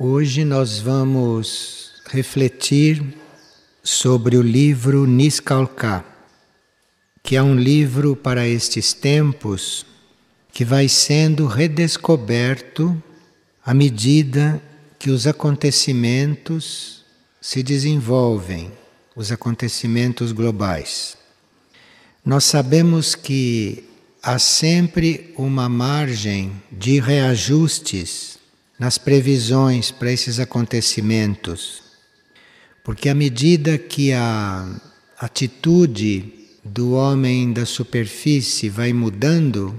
Hoje nós vamos refletir sobre o livro Niskalka, que é um livro para estes tempos que vai sendo redescoberto à medida que os acontecimentos se desenvolvem, os acontecimentos globais. Nós sabemos que há sempre uma margem de reajustes nas previsões para esses acontecimentos, porque à medida que a atitude do homem da superfície vai mudando,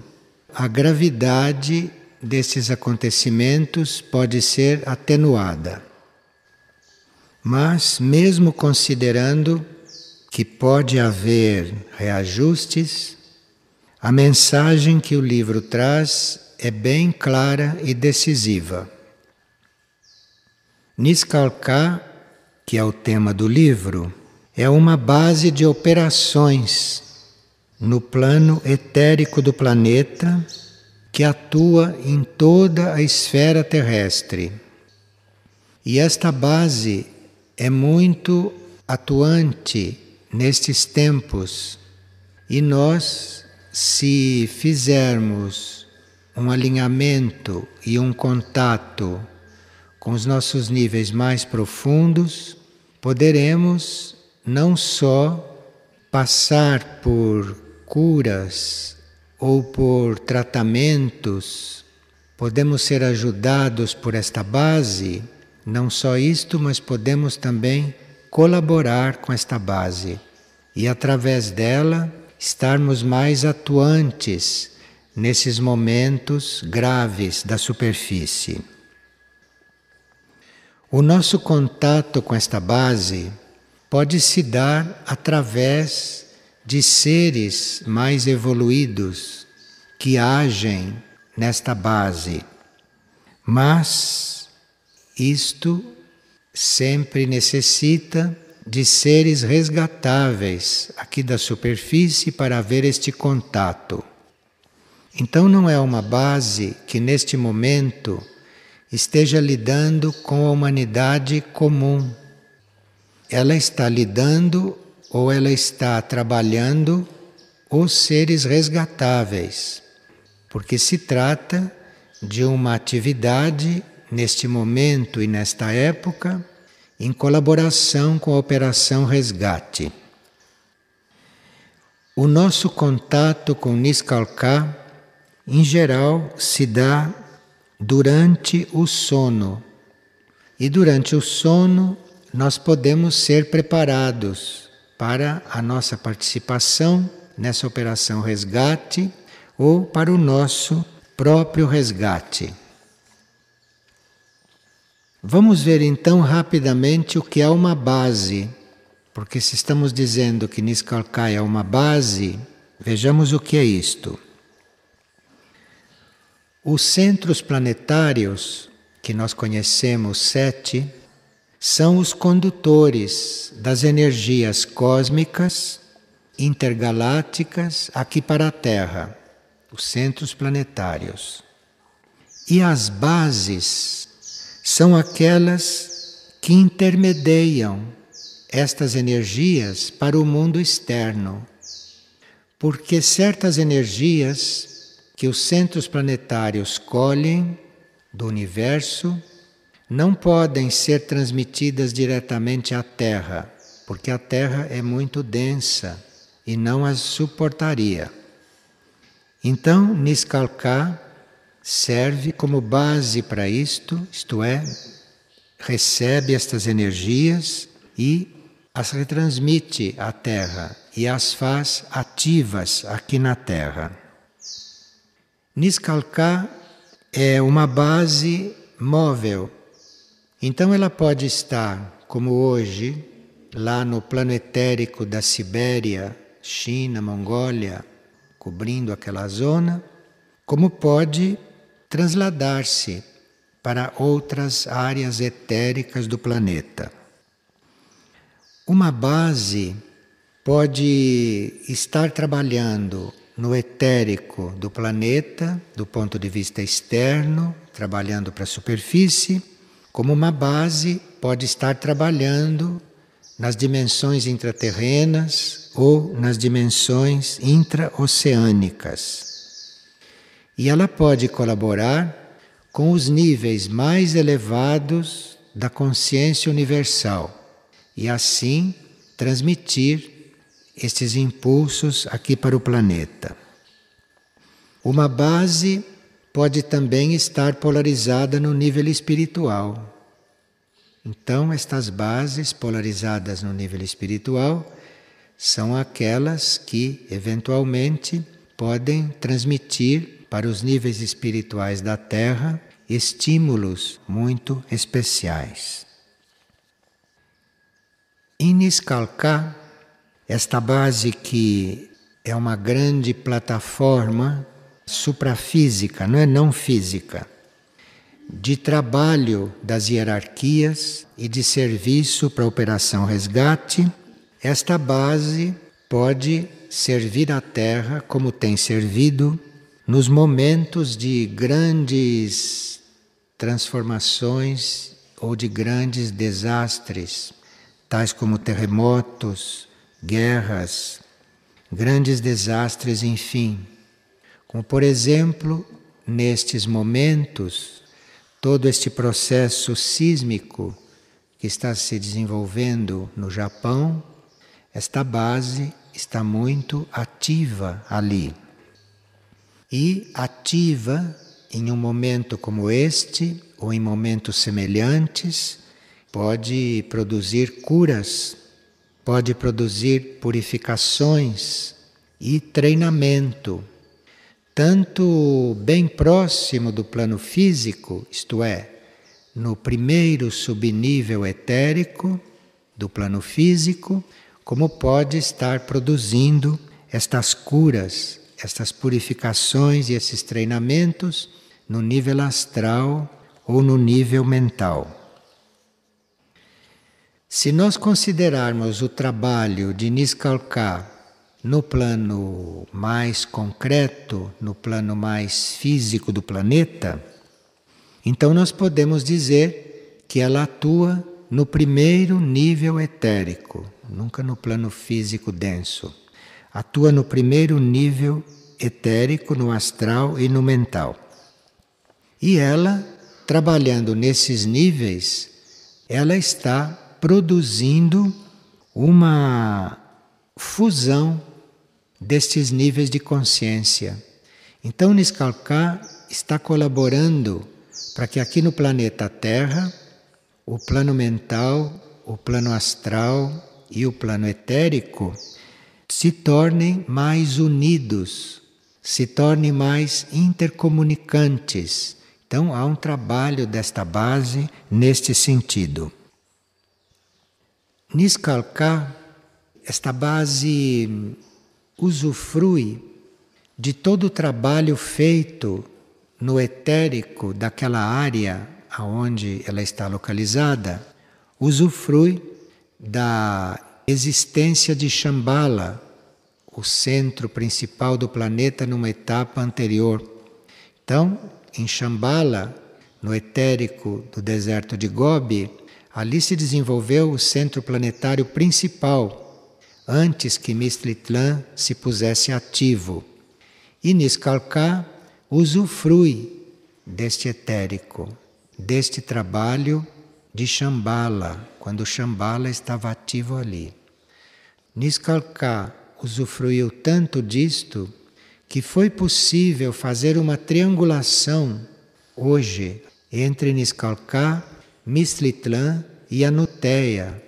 a gravidade desses acontecimentos pode ser atenuada. Mas, mesmo considerando que pode haver reajustes, a mensagem que o livro traz é bem clara e decisiva. Niskalka, que é o tema do livro, é uma base de operações no plano etérico do planeta que atua em toda a esfera terrestre. E esta base é muito atuante nestes tempos. E nós, se fizermos um alinhamento e um contato com os nossos níveis mais profundos, poderemos não só passar por curas ou por tratamentos, podemos ser ajudados por esta base, não só isto, mas podemos também colaborar com esta base e através dela estarmos mais atuantes nesses momentos graves da superfície. O nosso contato com esta base pode se dar através de seres mais evoluídos que agem nesta base. Mas isto sempre necessita de seres resgatáveis aqui da superfície para haver este contato. Então não é uma base que neste momento esteja lidando com a humanidade comum. Ela está lidando ou ela está trabalhando os seres resgatáveis, porque se trata de uma atividade neste momento e nesta época em colaboração com a Operação Resgate. O nosso contato com Niskalka em geral, se dá durante o sono. E durante o sono, nós podemos ser preparados para a nossa participação nessa operação resgate ou para o nosso próprio resgate. Vamos ver então rapidamente o que é uma base, porque se estamos dizendo que Niskalkai é uma base, vejamos o que é isto. Os centros planetários, que nós conhecemos sete, são os condutores das energias cósmicas intergalácticas aqui para a Terra, os centros planetários. E as bases são aquelas que intermediam estas energias para o mundo externo, porque certas energias que os centros planetários colhem do universo não podem ser transmitidas diretamente à Terra, porque a Terra é muito densa e não as suportaria. Então, Niskalka serve como base para isto, isto é, recebe estas energias e as retransmite à Terra e as faz ativas aqui na Terra. Niskalka é uma base móvel. Então ela pode estar, como hoje, lá no plano etérico da Sibéria, China, Mongólia, cobrindo aquela zona, como pode transladar-se para outras áreas etéricas do planeta. Uma base pode estar trabalhando no etérico do planeta, do ponto de vista externo, trabalhando para a superfície, como uma base, pode estar trabalhando nas dimensões intraterrenas ou nas dimensões intraoceânicas. E ela pode colaborar com os níveis mais elevados da consciência universal e assim transmitir estes impulsos aqui para o planeta. Uma base pode também estar polarizada no nível espiritual. Então, estas bases polarizadas no nível espiritual são aquelas que, eventualmente, podem transmitir para os níveis espirituais da Terra estímulos muito especiais. Em Niskalka, esta base que é uma grande plataforma suprafísica, não é não física, de trabalho das hierarquias e de serviço para a operação resgate, esta base pode servir à Terra como tem servido nos momentos de grandes transformações ou de grandes desastres, tais como terremotos, guerras, grandes desastres, enfim. Como, por exemplo, nestes momentos, todo este processo sísmico que está se desenvolvendo no Japão, esta base está muito ativa ali. E ativa em um momento como este, ou em momentos semelhantes, pode produzir curas, pode produzir purificações e treinamento tanto bem próximo do plano físico, isto é, no primeiro subnível etérico do plano físico, como pode estar produzindo estas curas, estas purificações e esses treinamentos no nível astral ou no nível mental. Se nós considerarmos o trabalho de Niskalka no plano mais concreto, no plano mais físico do planeta, então nós podemos dizer que ela atua no primeiro nível etérico, nunca no plano físico denso. Atua no primeiro nível etérico, no astral e no mental. E ela, trabalhando nesses níveis, ela está produzindo uma fusão destes níveis de consciência. Então, Niskalka está colaborando para que aqui no planeta Terra, o plano mental, o plano astral e o plano etérico se tornem mais unidos, se tornem mais intercomunicantes. Então, há um trabalho desta base neste sentido. Niskalka, esta base usufrui de todo o trabalho feito no etérico daquela área aonde ela está localizada, usufrui da existência de Shambhala, o centro principal do planeta numa etapa anterior. Então, em Shambhala, no etérico do deserto de Gobi, ali se desenvolveu o centro planetário principal antes que Mistlitlan se pusesse ativo. E Niskalka usufrui deste etérico, deste trabalho de Shambhala, quando Shambhala estava ativo ali. Niskalka usufruiu tanto disto que foi possível fazer uma triangulação hoje entre Niskalka, Mistlitlan e Anuteia,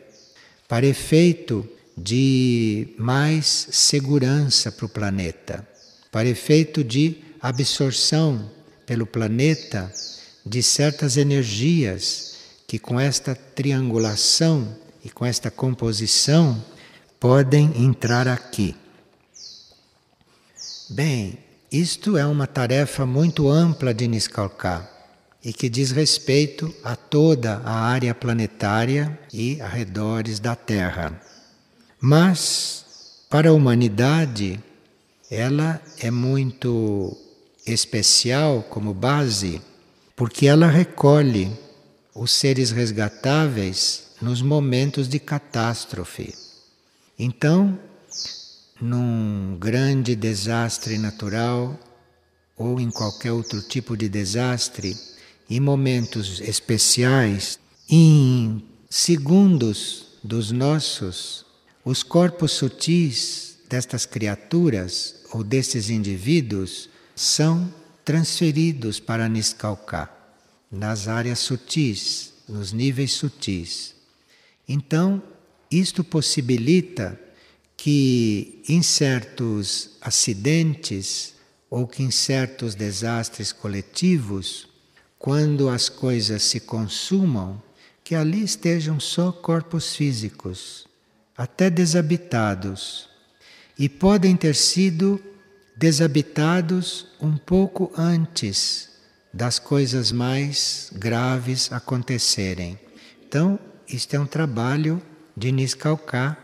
para efeito de mais segurança para o planeta, para efeito de absorção pelo planeta de certas energias que com esta triangulação e com esta composição podem entrar aqui. Bem, isto é uma tarefa muito ampla de Niskalka e que diz respeito a toda a área planetária e arredores da Terra. Mas, para a humanidade, ela é muito especial como base, porque ela recolhe os seres resgatáveis nos momentos de catástrofe. Então, num grande desastre natural ou em qualquer outro tipo de desastre, em momentos especiais, em segundos dos nossos, os corpos sutis destas criaturas ou destes indivíduos são transferidos para Niscalcá, nas áreas sutis, nos níveis sutis. Então, isto possibilita que em certos acidentes ou que em certos desastres coletivos, quando as coisas se consumam, que ali estejam só corpos físicos, até desabitados, e podem ter sido desabitados um pouco antes das coisas mais graves acontecerem. Então, isto é um trabalho de Niscalcá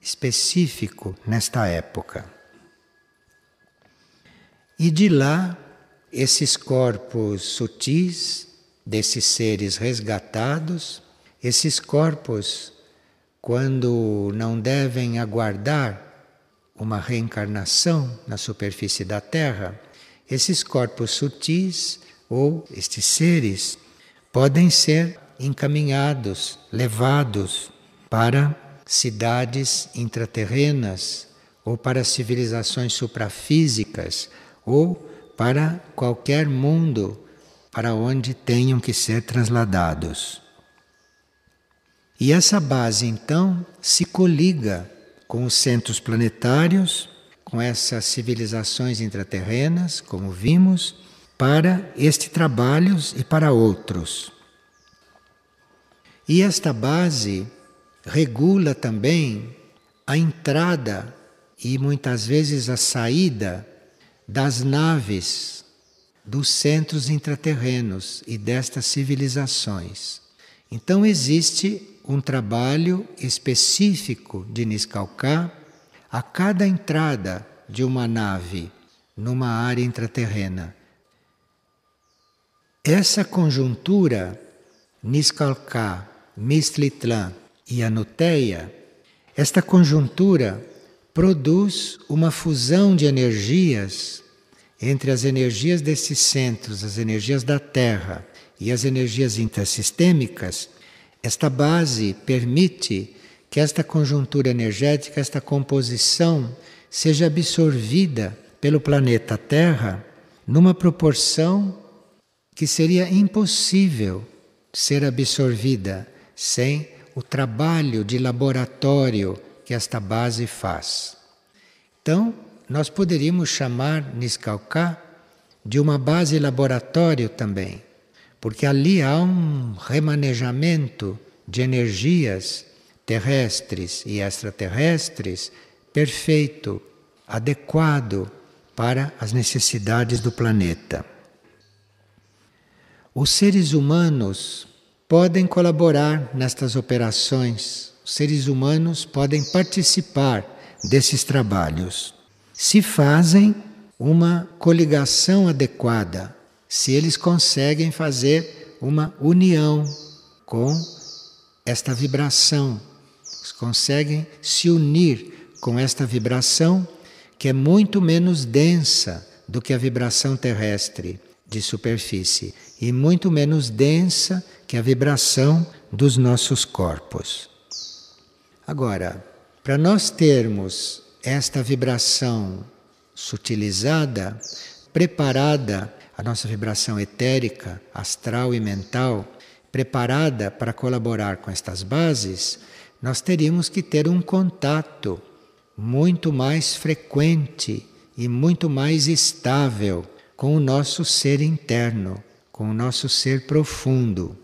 específico nesta época. E de lá, esses corpos sutis, desses seres resgatados, esses corpos, quando não devem aguardar uma reencarnação na superfície da Terra, esses corpos sutis ou estes seres podem ser encaminhados, levados para cidades intraterrenas ou para civilizações suprafísicas ou para qualquer mundo para onde tenham que ser transladados. E essa base então se coliga com os centros planetários, com essas civilizações intraterrenas, como vimos, para este trabalhos e para outros. E esta base regula também a entrada e muitas vezes a saída das naves dos centros intraterrenos e destas civilizações. Então existe um trabalho específico de Niscalcá a cada entrada de uma nave numa área intraterrena. Essa conjuntura Niscalcá, Mistlitlan e Anuteia, esta conjuntura produz uma fusão de energias entre as energias desses centros, as energias da Terra e as energias intersistêmicas. Esta base permite que esta conjuntura energética, esta composição, seja absorvida pelo planeta Terra numa proporção que seria impossível ser absorvida sem o trabalho de laboratório que esta base faz. Então, nós poderíamos chamar Niscalcá de uma base laboratório também porque ali há um remanejamento de energias terrestres e extraterrestres perfeito, adequado para as necessidades do planeta. Os seres humanos podem colaborar nestas operações, os seres humanos podem participar desses trabalhos, se fazem uma coligação adequada se eles conseguem fazer uma união com esta vibração, eles conseguem se unir com esta vibração que é muito menos densa do que a vibração terrestre de superfície e muito menos densa que a vibração dos nossos corpos. Agora, para nós termos esta vibração sutilizada, preparada a nossa vibração etérica, astral e mental, preparada para colaborar com estas bases, nós teríamos que ter um contato muito mais frequente e muito mais estável com o nosso ser interno, com o nosso ser profundo.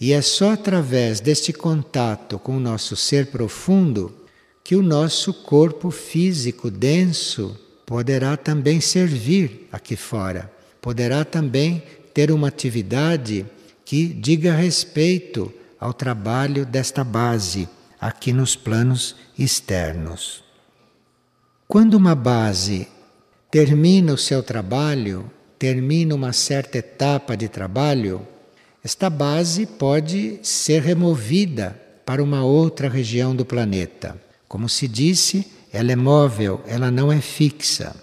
E é só através deste contato com o nosso ser profundo que o nosso corpo físico denso poderá também servir aqui fora poderá também ter uma atividade que diga respeito ao trabalho desta base aqui nos planos externos. Quando uma base termina o seu trabalho, termina uma certa etapa de trabalho, esta base pode ser removida para uma outra região do planeta. Como se disse, ela é móvel, ela não é fixa.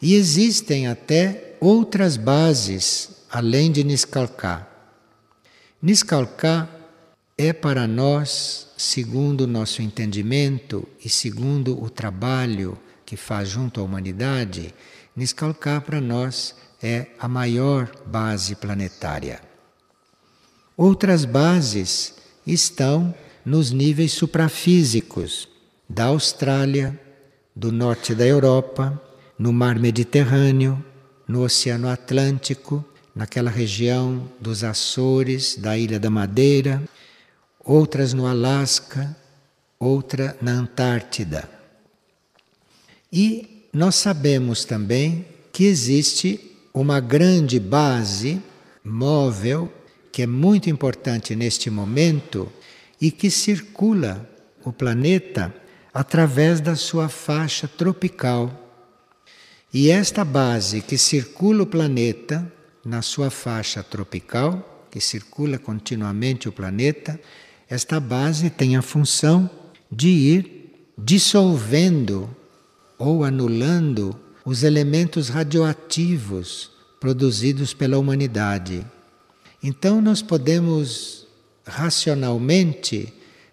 E existem até outras bases além de Niskalka. Niskalka é para nós, segundo o nosso entendimento e segundo o trabalho que faz junto à humanidade, Niskalka para nós é a maior base planetária. Outras bases estão nos níveis suprafísicos da Austrália, do norte da Europa, no mar Mediterrâneo, no Oceano Atlântico, naquela região dos Açores, da Ilha da Madeira, outras no Alasca, outra na Antártida. E nós sabemos também que existe uma grande base móvel que é muito importante neste momento e que circula o planeta através da sua faixa tropical. E esta base que circula o planeta na sua faixa tropical, que circula continuamente o planeta, esta base tem a função de ir dissolvendo ou anulando os elementos radioativos produzidos pela humanidade. Então nós podemos racionalmente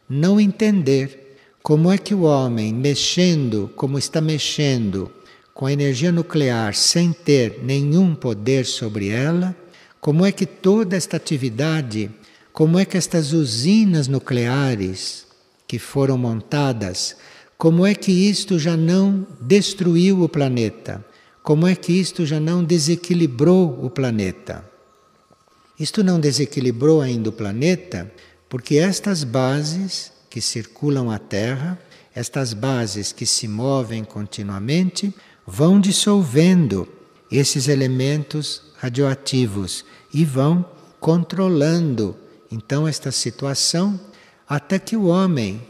não entender como é que o homem, mexendo como está mexendo com a energia nuclear sem ter nenhum poder sobre ela, como é que toda esta atividade, como é que estas usinas nucleares que foram montadas, como é que isto já não destruiu o planeta? Como é que isto já não desequilibrou o planeta? Isto não desequilibrou ainda o planeta porque estas bases que circulam a Terra, estas bases que se movem continuamente, vão dissolvendo esses elementos radioativos e vão controlando então esta situação até que o homem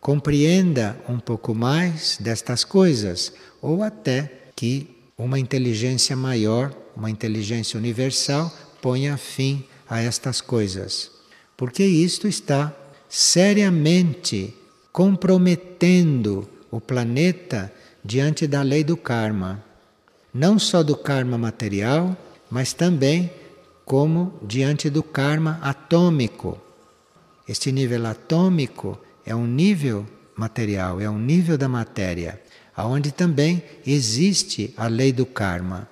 compreenda um pouco mais destas coisas ou até que uma inteligência maior, uma inteligência universal ponha fim a estas coisas. Porque isto está seriamente comprometendo o planeta diante da lei do karma. Não só do karma material, mas também como diante do karma atômico. Este nível atômico é um nível material, é um nível da matéria, aonde também existe a lei do karma.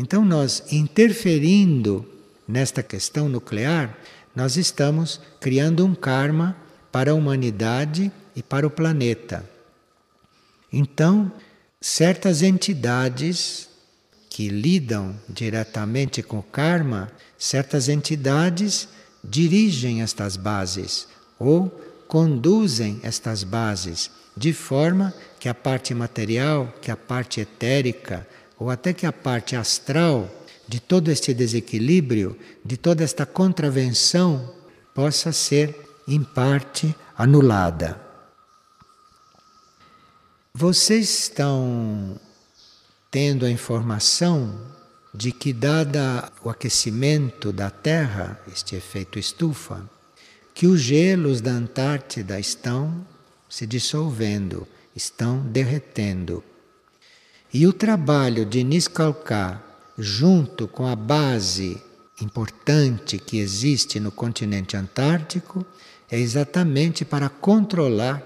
Então, nós interferindo nesta questão nuclear, nós estamos criando um karma para a humanidade e para o planeta. Então, certas entidades que lidam diretamente com o karma, certas entidades dirigem estas bases ou conduzem estas bases de forma que a parte material, que a parte etérica, ou até que a parte astral de todo este desequilíbrio, de toda esta contravenção, possa ser, em parte, anulada. Vocês estão tendo a informação de que, dada o aquecimento da Terra, este efeito estufa, que os gelos da Antártida estão se dissolvendo, estão derretendo. E o trabalho de Niskalka, junto com a base importante que existe no continente antártico, é exatamente para controlar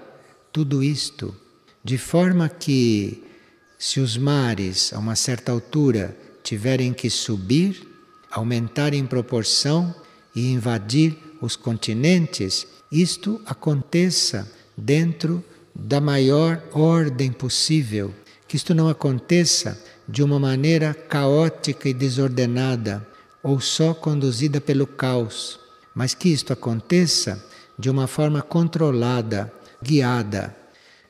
tudo isto, de forma que, se os mares, a uma certa altura, tiverem que subir, aumentar em proporção e invadir os continentes, isto aconteça dentro da maior ordem possível que isto não aconteça de uma maneira caótica e desordenada ou só conduzida pelo caos, mas que isto aconteça de uma forma controlada, guiada,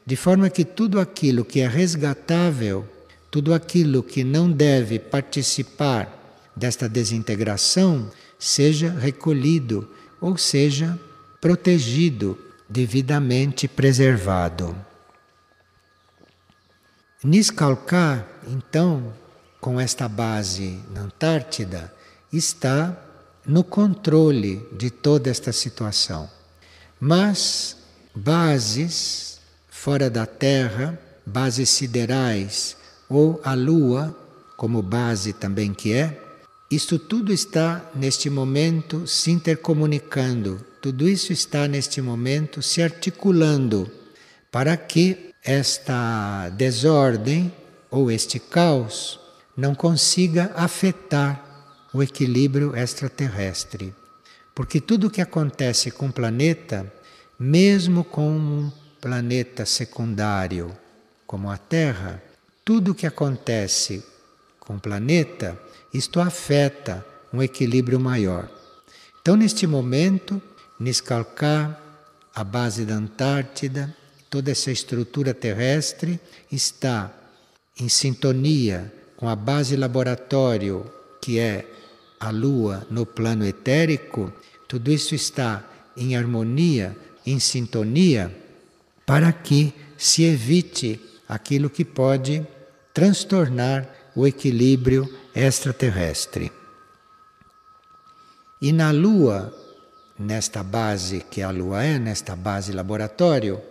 de forma que tudo aquilo que é resgatável, tudo aquilo que não deve participar desta desintegração, seja recolhido ou seja protegido, devidamente preservado. Niskalka, então, com esta base na Antártida, está no controle de toda esta situação. Mas bases fora da Terra, bases siderais ou a Lua, como base também que é, isto tudo está neste momento se intercomunicando, tudo isso está neste momento se articulando para que esta desordem ou este caos não consiga afetar o equilíbrio extraterrestre. Porque tudo o que acontece com o planeta, mesmo com um planeta secundário como a Terra, tudo o que acontece com o planeta, isto afeta um equilíbrio maior. Então, neste momento, Niscalcá, a base da Antártida, toda essa estrutura terrestre está em sintonia com a base laboratório, que é a Lua no plano etérico, tudo isso está em harmonia, em sintonia, para que se evite aquilo que pode transtornar o equilíbrio extraterrestre. E na Lua, nesta base que a Lua é, nesta base laboratório,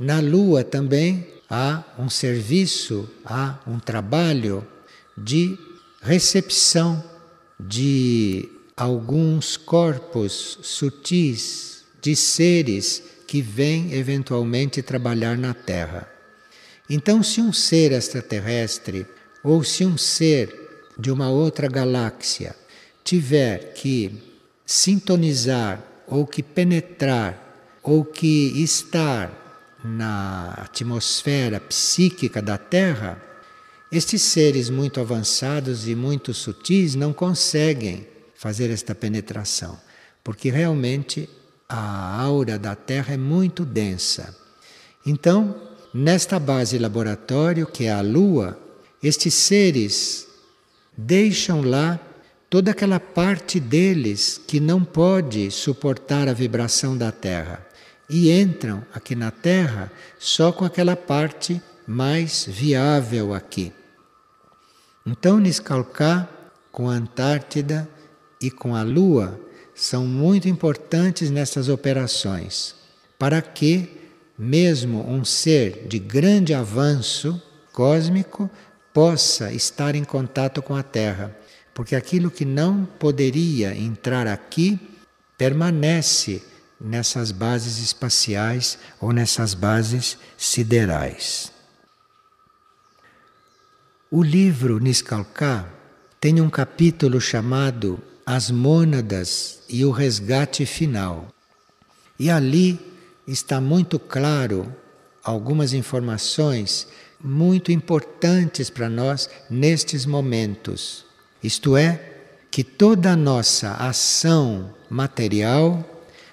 na Lua também há um serviço, há um trabalho de recepção de alguns corpos sutis, de seres que vêm eventualmente trabalhar na Terra. Então, se um ser extraterrestre ou se um ser de uma outra galáxia tiver que sintonizar ou que penetrar ou que estar na atmosfera psíquica da Terra, estes seres muito avançados e muito sutis não conseguem fazer esta penetração, porque realmente a aura da Terra é muito densa. Então, nesta base laboratório, que é a Lua, estes seres deixam lá toda aquela parte deles que não pode suportar a vibração da Terra e entram aqui na Terra só com aquela parte mais viável aqui. Então, Niscalcá, com a Antártida e com a Lua, são muito importantes nessas operações, para que, mesmo um ser de grande avanço cósmico, possa estar em contato com a Terra, porque aquilo que não poderia entrar aqui permanece nessas bases espaciais ou nessas bases siderais. O livro Niscalcá tem um capítulo chamado As Mônadas e o Resgate Final. E ali está muito claro algumas informações muito importantes para nós nestes momentos. Isto é, que toda a nossa ação material,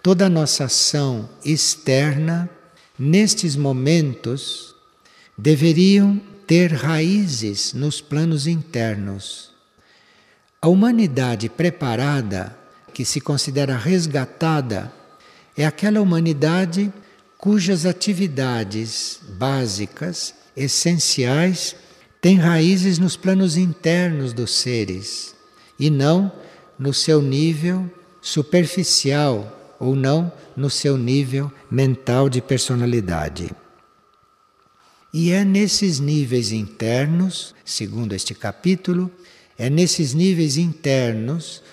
toda a nossa ação externa, nestes momentos, deveriam ter raízes nos planos internos. A humanidade preparada, que se considera resgatada, é aquela humanidade cujas atividades básicas, essenciais, têm raízes nos planos internos dos seres e não no seu nível superficial ou não no seu nível mental de personalidade. E é nesses níveis internos, segundo este capítulo, é nesses níveis internos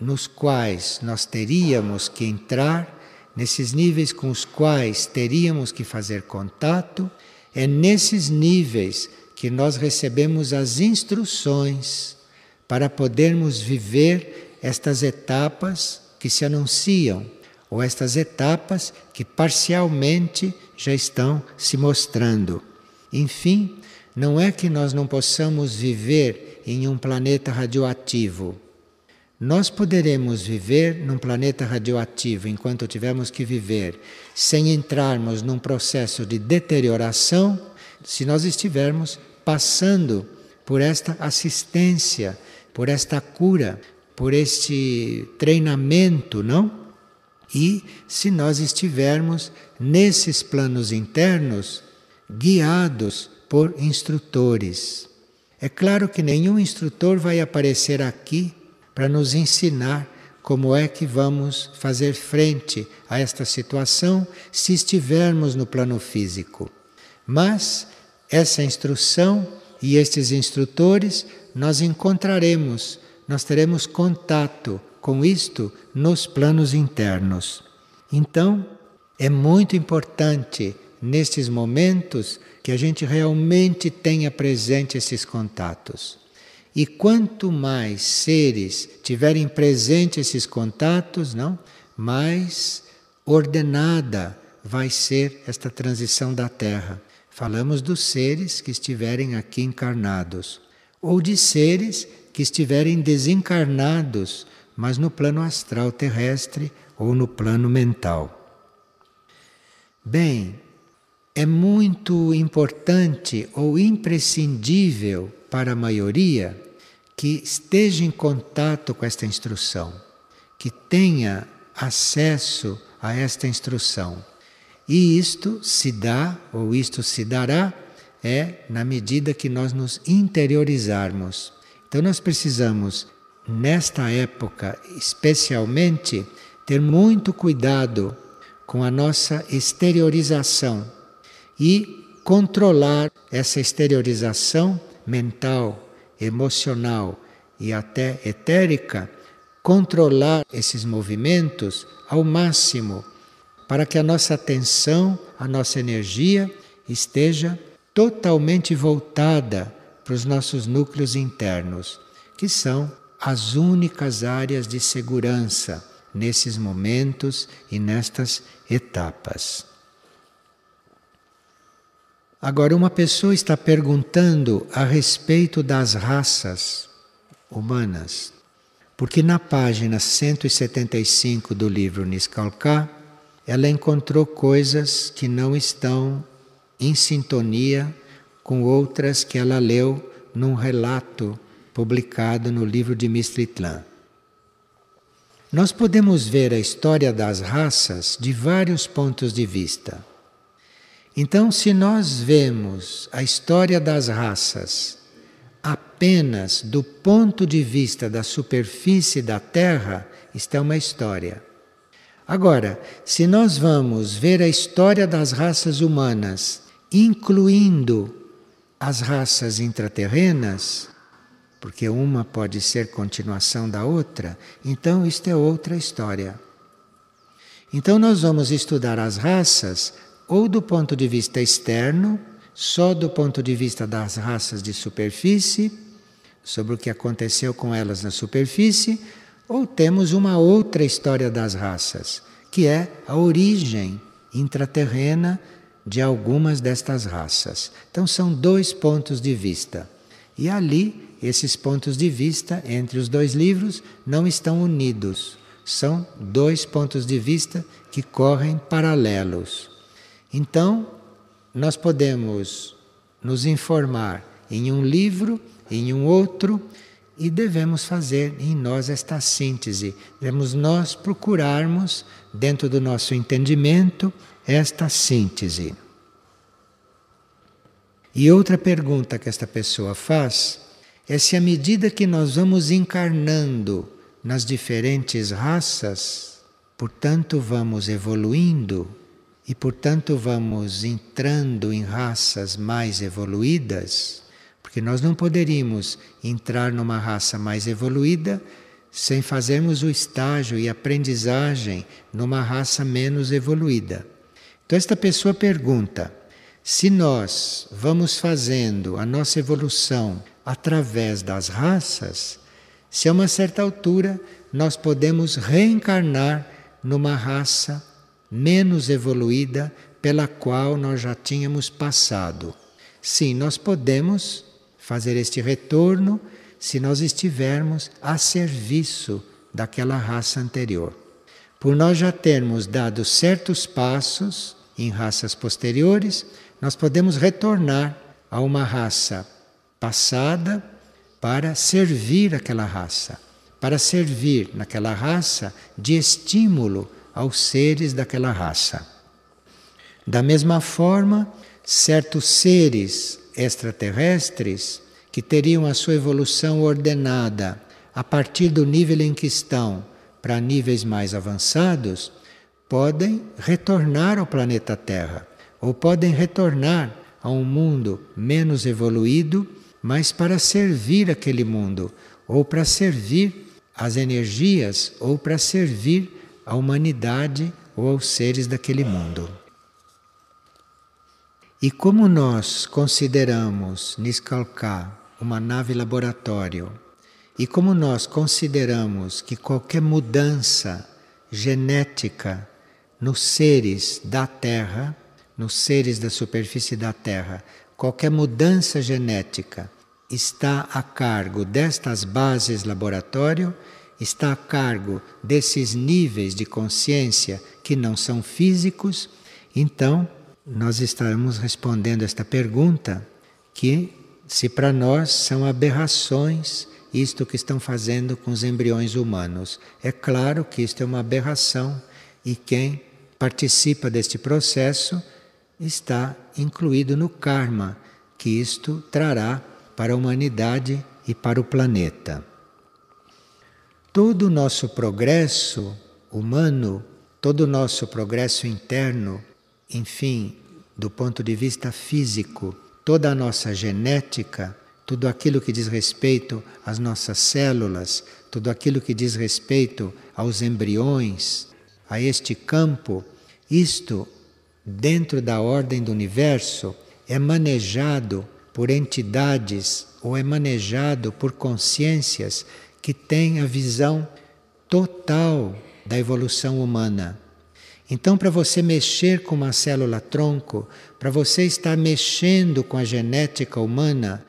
nos quais nós teríamos que entrar, nesses níveis com os quais teríamos que fazer contato, é nesses níveis que nós recebemos as instruções para podermos viver estas etapas que se anunciam, ou estas etapas que parcialmente já estão se mostrando. Enfim, não é que nós não possamos viver em um planeta radioativo. Nós poderemos viver num planeta radioativo enquanto tivermos que viver, sem entrarmos num processo de deterioração, se nós estivermos passando por esta assistência, por esta cura, por este treinamento, não? E se nós estivermos nesses planos internos, guiados por instrutores. É claro que nenhum instrutor vai aparecer aqui para nos ensinar como é que vamos fazer frente a esta situação se estivermos no plano físico. Mas essa instrução e estes instrutores nós encontraremos, nós teremos contato com isto nos planos internos. Então, é muito importante nestes momentos que a gente realmente tenha presente esses contatos. E quanto mais seres tiverem presente esses contatos, não, mais ordenada vai ser esta transição da Terra. Falamos dos seres que estiverem aqui encarnados, ou de seres que estiverem desencarnados, mas no plano astral terrestre ou no plano mental. Bem, é muito importante ou imprescindível para a maioria que esteja em contato com esta instrução, que tenha acesso a esta instrução. E isto se dá, ou isto se dará, é na medida que nós nos interiorizarmos. Então, nós precisamos, nesta época especialmente, ter muito cuidado com a nossa exteriorização e controlar essa exteriorização mental, emocional e até etérica, controlar esses movimentos ao máximo para que a nossa atenção, a nossa energia esteja totalmente voltada para os nossos núcleos internos, que são as únicas áreas de segurança nesses momentos e nestas etapas. Agora, uma pessoa está perguntando a respeito das raças humanas, porque na página 175 do livro Niskalka, ela encontrou coisas que não estão em sintonia com outras que ela leu num relato publicado no livro de Mistritlan. Nós podemos ver a história das raças de vários pontos de vista. Então, se nós vemos a história das raças apenas do ponto de vista da superfície da Terra, isto é uma história. Agora, se nós vamos ver a história das raças humanas, incluindo as raças intraterrenas, porque uma pode ser continuação da outra, então isto é outra história. Então nós vamos estudar as raças ou do ponto de vista externo, só do ponto de vista das raças de superfície, sobre o que aconteceu com elas na superfície, ou temos uma outra história das raças, que é a origem intraterrena de algumas destas raças. Então são dois pontos de vista. E ali, esses pontos de vista entre os dois livros não estão unidos. São dois pontos de vista que correm paralelos. Então, nós podemos nos informar em um livro, em um outro, e devemos fazer em nós esta síntese. Devemos nós procurarmos, dentro do nosso entendimento, esta síntese. E outra pergunta que esta pessoa faz é se, à medida que nós vamos encarnando nas diferentes raças, portanto, vamos evoluindo, e, portanto, vamos entrando em raças mais evoluídas, porque nós não poderíamos entrar numa raça mais evoluída sem fazermos o estágio e aprendizagem numa raça menos evoluída. Então, esta pessoa pergunta: se nós vamos fazendo a nossa evolução através das raças, se a uma certa altura nós podemos reencarnar numa raça menos evoluída pela qual nós já tínhamos passado. Sim, nós podemos fazer este retorno se nós estivermos a serviço daquela raça anterior. Por nós já termos dado certos passos em raças posteriores, nós podemos retornar a uma raça passada para servir aquela raça, para servir naquela raça de estímulo aos seres daquela raça. Da mesma forma, certos seres extraterrestres que teriam a sua evolução ordenada a partir do nível em que estão para níveis mais avançados, podem retornar ao planeta Terra ou podem retornar a um mundo menos evoluído, mas para servir aquele mundo ou para servir as energias ou para servir a humanidade ou aos seres daquele mundo. E como nós consideramos Niskalka uma nave laboratório, e como nós consideramos que qualquer mudança genética nos seres da Terra, nos seres da superfície da Terra, qualquer mudança genética está a cargo destas bases laboratório, está a cargo desses níveis de consciência que não são físicos, então nós estamos respondendo esta pergunta que se para nós são aberrações isto que estão fazendo com os embriões humanos. É claro que isto é uma aberração e quem participa deste processo está incluído no karma que isto trará para a humanidade e para o planeta. Todo o nosso progresso humano, todo o nosso progresso interno, enfim, do ponto de vista físico, toda a nossa genética, tudo aquilo que diz respeito às nossas células, tudo aquilo que diz respeito aos embriões, a este campo, isto, dentro da ordem do universo, é manejado por entidades ou é manejado por consciências que têm a visão total da evolução humana. Então, para você mexer com uma célula tronco, para você estar mexendo com a genética humana,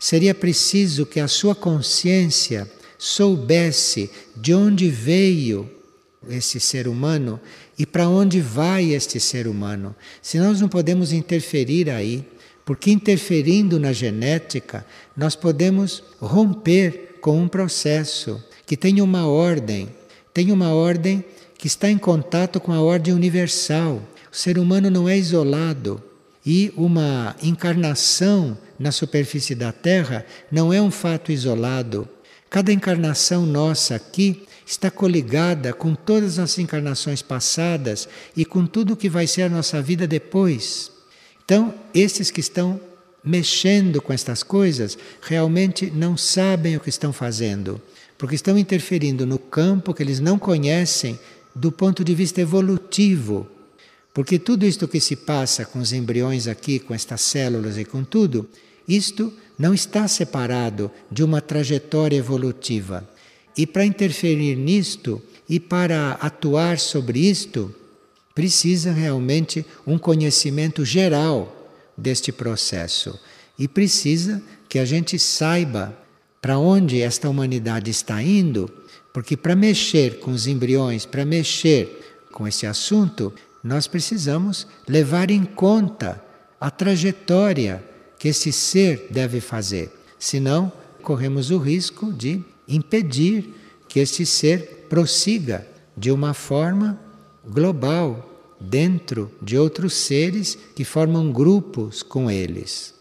seria preciso que a sua consciência soubesse de onde veio esse ser humano e para onde vai este ser humano. Se nós não podemos interferir aí, porque interferindo na genética, nós podemos romper com um processo que tem uma ordem, tem uma ordem que está em contato com a ordem universal. O ser humano não é isolado e uma encarnação na superfície da Terra não é um fato isolado. Cada encarnação nossa aqui está coligada com todas as encarnações passadas e com tudo que vai ser a nossa vida depois. Então, esses que estão mexendo com estas coisas realmente não sabem o que estão fazendo, porque estão interferindo no campo que eles não conhecem do ponto de vista evolutivo. Porque tudo isto que se passa com os embriões aqui, com estas células e com tudo, isto não está separado de uma trajetória evolutiva. E para interferir nisto e para atuar sobre isto, precisa realmente um conhecimento geral deste processo e precisa que a gente saiba para onde esta humanidade está indo, porque para mexer com os embriões, para mexer com esse assunto, nós precisamos levar em conta a trajetória que esse ser deve fazer. Senão, corremos o risco de impedir que esse ser prossiga de uma forma global dentro de outros seres que formam grupos com eles.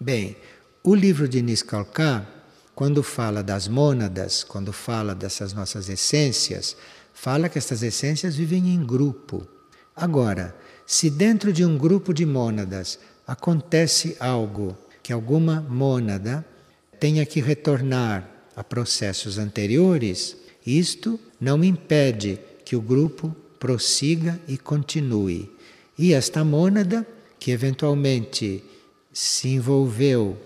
Bem, o livro de Niskalka, quando fala das mônadas, quando fala dessas nossas essências, fala que essas essências vivem em grupo. Agora, se dentro de um grupo de mônadas acontece algo que alguma mônada tenha que retornar a processos anteriores, isto não impede que o grupo prossiga e continue. E esta mônada, que eventualmente se envolveu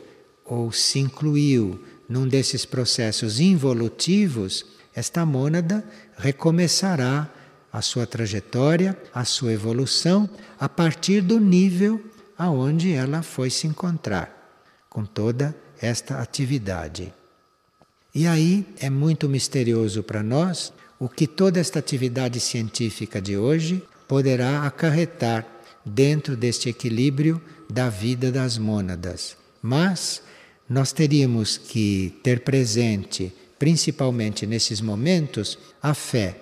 ou se incluiu num desses processos involutivos, esta mônada recomeçará a sua trajetória, a sua evolução a partir do nível aonde ela foi se encontrar com toda esta atividade. E aí é muito misterioso para nós o que toda esta atividade científica de hoje poderá acarretar dentro deste equilíbrio da vida das mônadas. Mas nós teríamos que ter presente, principalmente nesses momentos, a fé.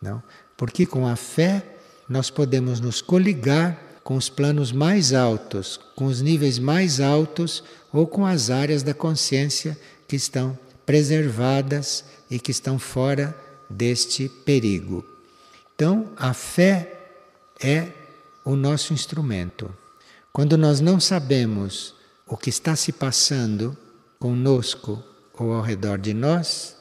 Não? Porque com a fé nós podemos nos coligar com os planos mais altos, com os níveis mais altos ou com as áreas da consciência que estão preservadas e que estão fora deste perigo. Então, a fé é o nosso instrumento. Quando nós não sabemos o que está se passando conosco ou ao redor de nós,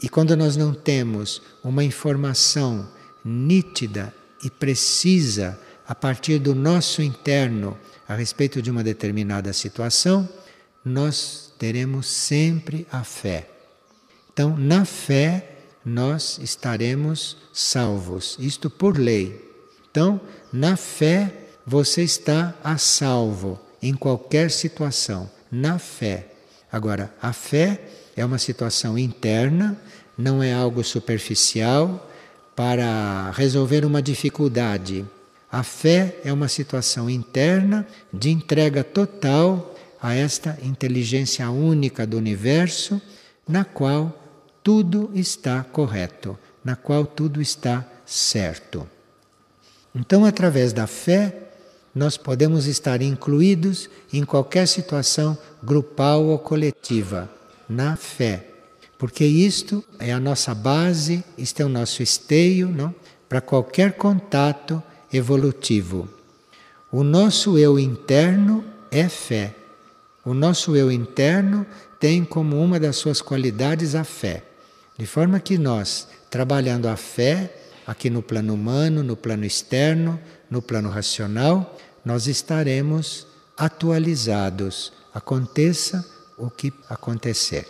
e quando nós não temos uma informação nítida e precisa a partir do nosso interno a respeito de uma determinada situação, nós teremos sempre a fé. Então, na fé, nós estaremos salvos, isto por lei. Então, na fé, você está a salvo em qualquer situação, na fé. Agora, a fé é uma situação interna, não é algo superficial para resolver uma dificuldade. A fé é uma situação interna de entrega total a esta inteligência única do universo, na qual tudo está correto, na qual tudo está certo. Então, através da fé, nós podemos estar incluídos em qualquer situação grupal ou coletiva, na fé. Porque isto é a nossa base, isto é o nosso esteio, não? Para qualquer contato evolutivo. O nosso eu interno é fé. O nosso eu interno tem como uma das suas qualidades a fé. De forma que nós, trabalhando a fé, aqui no plano humano, no plano externo, no plano racional, nós estaremos atualizados, aconteça o que acontecer.